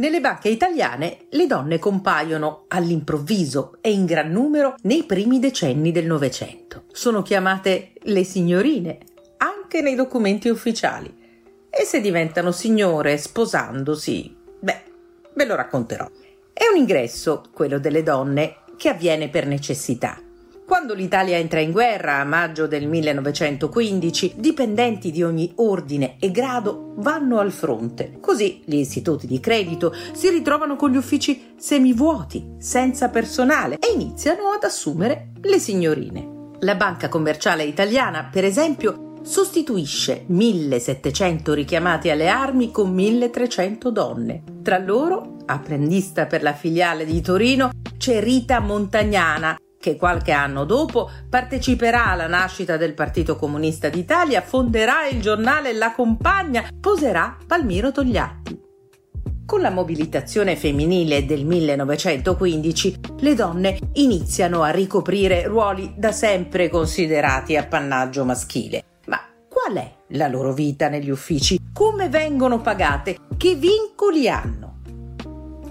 Nelle banche italiane le donne compaiono all'improvviso e in gran numero nei primi decenni del Novecento. Sono chiamate le signorine, anche nei documenti ufficiali. E se diventano signore sposandosi, beh, ve lo racconterò. È un ingresso, quello delle donne, che avviene per necessità. Quando l'Italia entra in guerra a maggio del 1915, dipendenti di ogni ordine e grado vanno al fronte. Così gli istituti di credito si ritrovano con gli uffici semivuoti, senza personale e iniziano ad assumere le signorine. La banca commerciale italiana, per esempio, sostituisce 1700 richiamati alle armi con 1300 donne. Tra loro, apprendista per la filiale di Torino, c'è Rita Montagnana, che qualche anno dopo parteciperà alla nascita del Partito Comunista d'Italia, fonderà il giornale La Compagna, poserà Palmiro Togliatti. Con la mobilitazione femminile del 1915, le donne iniziano a ricoprire ruoli da sempre considerati appannaggio maschile. Ma qual è la loro vita negli uffici? Come vengono pagate? Che vincoli hanno?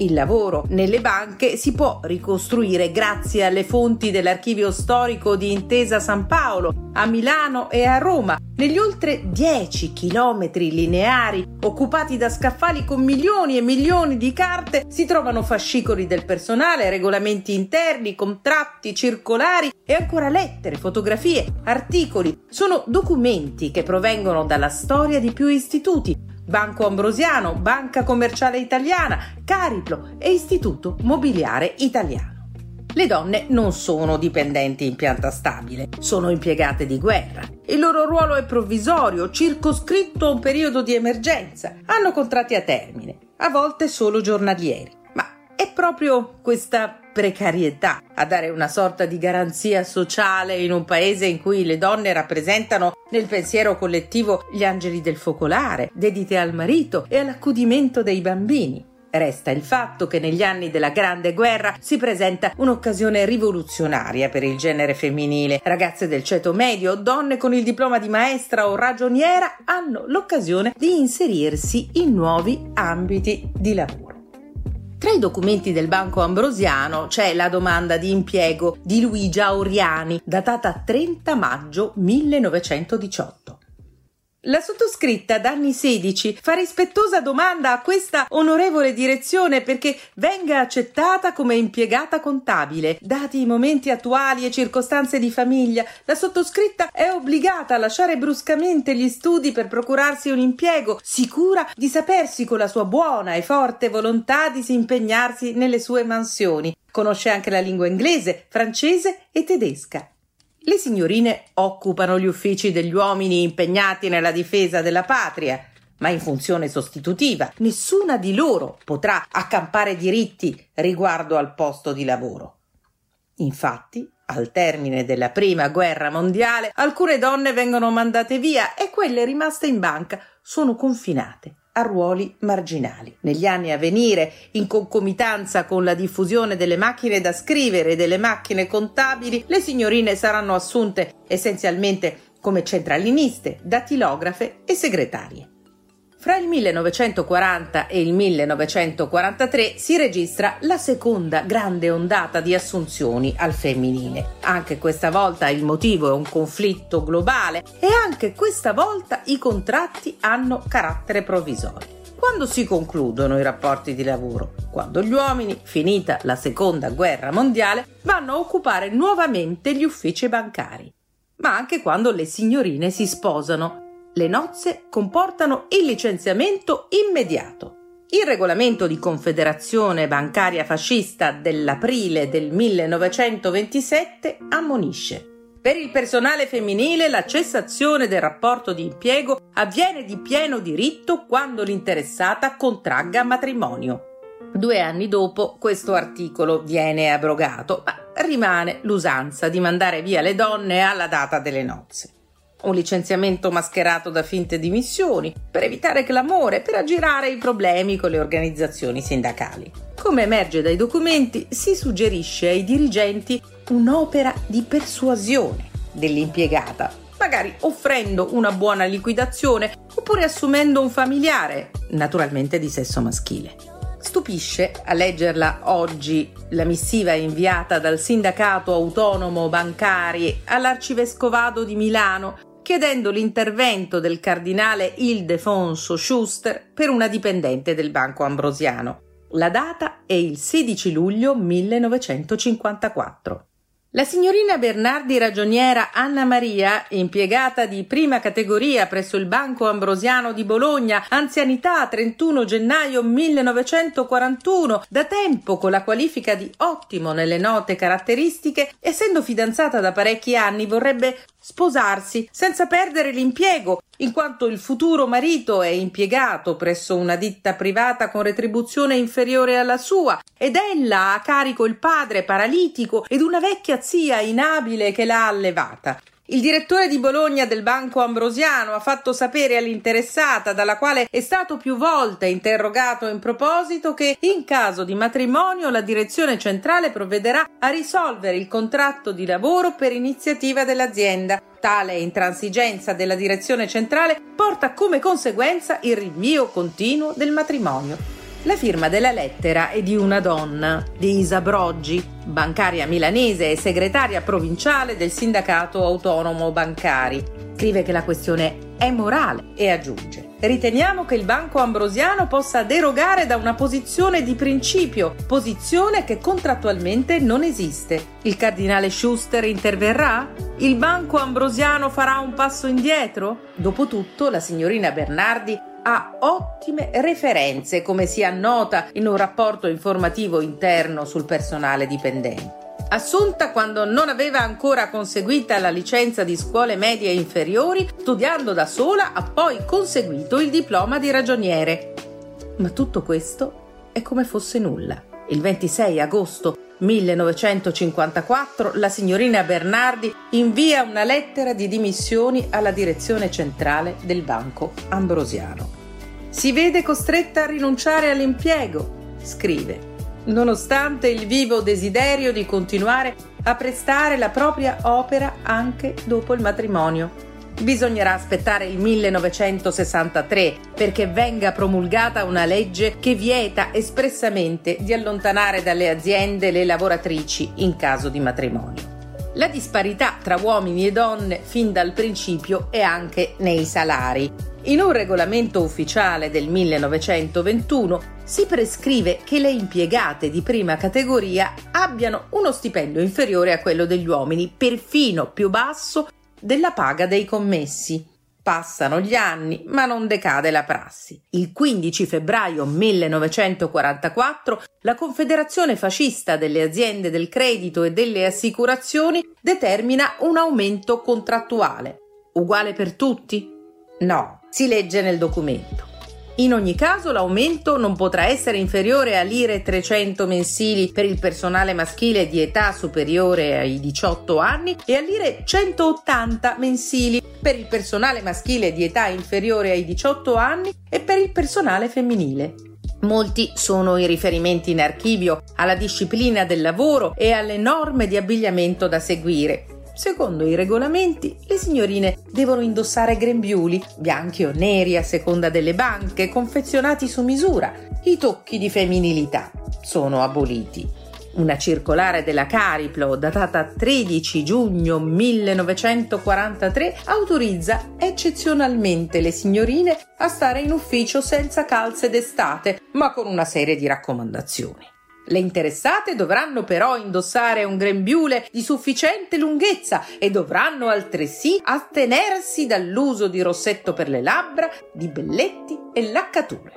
Il lavoro. Nelle banche si può ricostruire grazie alle fonti dell'archivio storico di Intesa San Paolo, a Milano e a Roma, negli oltre 10 chilometri lineari occupati da scaffali con milioni e milioni di carte si trovano fascicoli del personale, regolamenti interni, contratti, circolari e ancora lettere, fotografie, articoli. Sono documenti che provengono dalla storia di più istituti, Banco Ambrosiano, Banca Commerciale Italiana, Cariplo e Istituto Mobiliare Italiano. Le donne non sono dipendenti in pianta stabile, sono impiegate di guerra. Il loro ruolo è provvisorio, circoscritto a un periodo di emergenza. Hanno contratti a termine, a volte solo giornalieri. Ma è proprio questa precarietà a dare una sorta di garanzia sociale in un paese in cui le donne rappresentano nel pensiero collettivo gli angeli del focolare, dedite al marito e all'accudimento dei bambini. Resta il fatto che negli anni della Grande Guerra si presenta un'occasione rivoluzionaria per il genere femminile. Ragazze del ceto medio, donne con il diploma di maestra o ragioniera hanno l'occasione di inserirsi in nuovi ambiti di lavoro. Tra i documenti del Banco Ambrosiano c'è la domanda di impiego di Luigia Oriani, datata 30 maggio 1918. La sottoscritta da anni 16 fa rispettosa domanda a questa onorevole direzione perché venga accettata come impiegata contabile. Dati i momenti attuali e circostanze di famiglia, la sottoscritta è obbligata a lasciare bruscamente gli studi per procurarsi un impiego, sicura di sapersi con la sua buona e forte volontà di impegnarsi nelle sue mansioni. Conosce anche la lingua inglese, francese e tedesca. Le signorine occupano gli uffici degli uomini impegnati nella difesa della patria, ma in funzione sostitutiva. Nessuna di loro potrà accampare diritti riguardo al posto di lavoro. Infatti, al termine della prima guerra mondiale, alcune donne vengono mandate via e quelle rimaste in banca sono confinate a ruoli marginali. Negli anni a venire, in concomitanza con la diffusione delle macchine da scrivere e delle macchine contabili, le signorine saranno assunte essenzialmente come centraliniste, datilografe e segretarie. Fra il 1940 e il 1943 si registra la seconda grande ondata di assunzioni al femminile. Anche questa volta il motivo è un conflitto globale e anche questa volta i contratti hanno carattere provvisorio. Quando si concludono i rapporti di lavoro? Quando gli uomini, finita la seconda guerra mondiale, vanno a occupare nuovamente gli uffici bancari. Ma anche quando le signorine si sposano le nozze comportano il licenziamento immediato. Il regolamento di Confederazione Bancaria Fascista dell'aprile del 1927 ammonisce. Per il personale femminile la cessazione del rapporto di impiego avviene di pieno diritto quando l'interessata contragga matrimonio. Due anni dopo questo articolo viene abrogato, ma rimane l'usanza di mandare via le donne alla data delle nozze. Un licenziamento mascherato da finte dimissioni per evitare clamore, per aggirare i problemi con le organizzazioni sindacali. Come emerge dai documenti, si suggerisce ai dirigenti un'opera di persuasione dell'impiegata, magari offrendo una buona liquidazione oppure assumendo un familiare, naturalmente di sesso maschile. Stupisce a leggerla oggi la missiva inviata dal sindacato autonomo bancari all'arcivescovado di Milano chiedendo l'intervento del cardinale Ildefonso Schuster per una dipendente del Banco Ambrosiano. La data è il 16 luglio 1954. La signorina Bernardi ragioniera Anna Maria, impiegata di prima categoria presso il Banco Ambrosiano di Bologna, anzianità 31 gennaio 1941, da tempo con la qualifica di ottimo nelle note caratteristiche, essendo fidanzata da parecchi anni, vorrebbe sposarsi senza perdere l'impiego, in quanto il futuro marito è impiegato presso una ditta privata con retribuzione inferiore alla sua ed ella ha a carico il padre paralitico ed una vecchia zia inabile che l'ha allevata. Il direttore di Bologna del Banco Ambrosiano ha fatto sapere all'interessata, dalla quale è stato più volte interrogato in proposito, che in caso di matrimonio la direzione centrale provvederà a risolvere il contratto di lavoro per iniziativa dell'azienda. Tale intransigenza della direzione centrale porta come conseguenza il rinvio continuo del matrimonio. La firma della lettera è di una donna, di Isa Broggi, bancaria milanese e segretaria provinciale del sindacato autonomo bancari. Scrive che la questione è morale e aggiunge Riteniamo che il Banco Ambrosiano possa derogare da una posizione di principio, posizione che contrattualmente non esiste. Il cardinale Schuster interverrà? Il Banco Ambrosiano farà un passo indietro? Dopotutto, la signorina Bernardi ha ottime referenze, come si annota in un rapporto informativo interno sul personale dipendente. Assunta quando non aveva ancora conseguita la licenza di scuole medie inferiori, studiando da sola ha poi conseguito il diploma di ragioniere. Ma tutto questo è come fosse nulla. Il 26 agosto 1954 la signorina Bernardi invia una lettera di dimissioni alla direzione centrale del Banco Ambrosiano. Si vede costretta a rinunciare all'impiego, scrive, nonostante il vivo desiderio di continuare a prestare la propria opera anche dopo il matrimonio. Bisognerà aspettare il 1963 perché venga promulgata una legge che vieta espressamente di allontanare dalle aziende le lavoratrici in caso di matrimonio. La disparità tra uomini e donne fin dal principio è anche nei salari. In un regolamento ufficiale del 1921 si prescrive che le impiegate di prima categoria abbiano uno stipendio inferiore a quello degli uomini, perfino più basso della paga dei commessi. Passano gli anni, ma non decade la prassi. Il 15 febbraio 1944 la Confederazione fascista delle aziende del credito e delle assicurazioni determina un aumento contrattuale. Uguale per tutti? No, si legge nel documento. In ogni caso l'aumento non potrà essere inferiore a lire 300 mensili per il personale maschile di età superiore ai 18 anni e a lire 180 mensili per il personale maschile di età inferiore ai 18 anni e per il personale femminile. Molti sono i riferimenti in archivio alla disciplina del lavoro e alle norme di abbigliamento da seguire, Secondo i regolamenti, le signorine devono indossare grembiuli, bianchi o neri a seconda delle banche, confezionati su misura. I tocchi di femminilità sono aboliti. Una circolare della Cariplo, datata 13 giugno 1943, autorizza eccezionalmente le signorine a stare in ufficio senza calze d'estate, ma con una serie di raccomandazioni. Le interessate dovranno però indossare un grembiule di sufficiente lunghezza e dovranno altresì astenersi dall'uso di rossetto per le labbra, di belletti e laccature.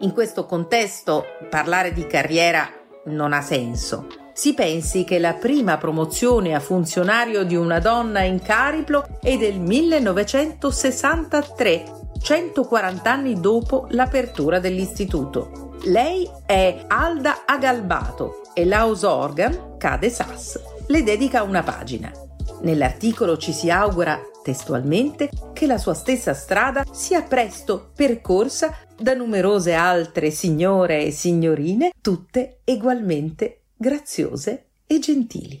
In questo contesto parlare di carriera non ha senso. Si pensi che la prima promozione a funzionario di una donna in Cariplo è del 1963 140 anni dopo l'apertura dell'istituto. Lei è Alda Agalbato e Laus Organ, Cade Sass, le dedica una pagina. Nell'articolo ci si augura, testualmente, che la sua stessa strada sia presto percorsa da numerose altre signore e signorine, tutte egualmente graziose e gentili.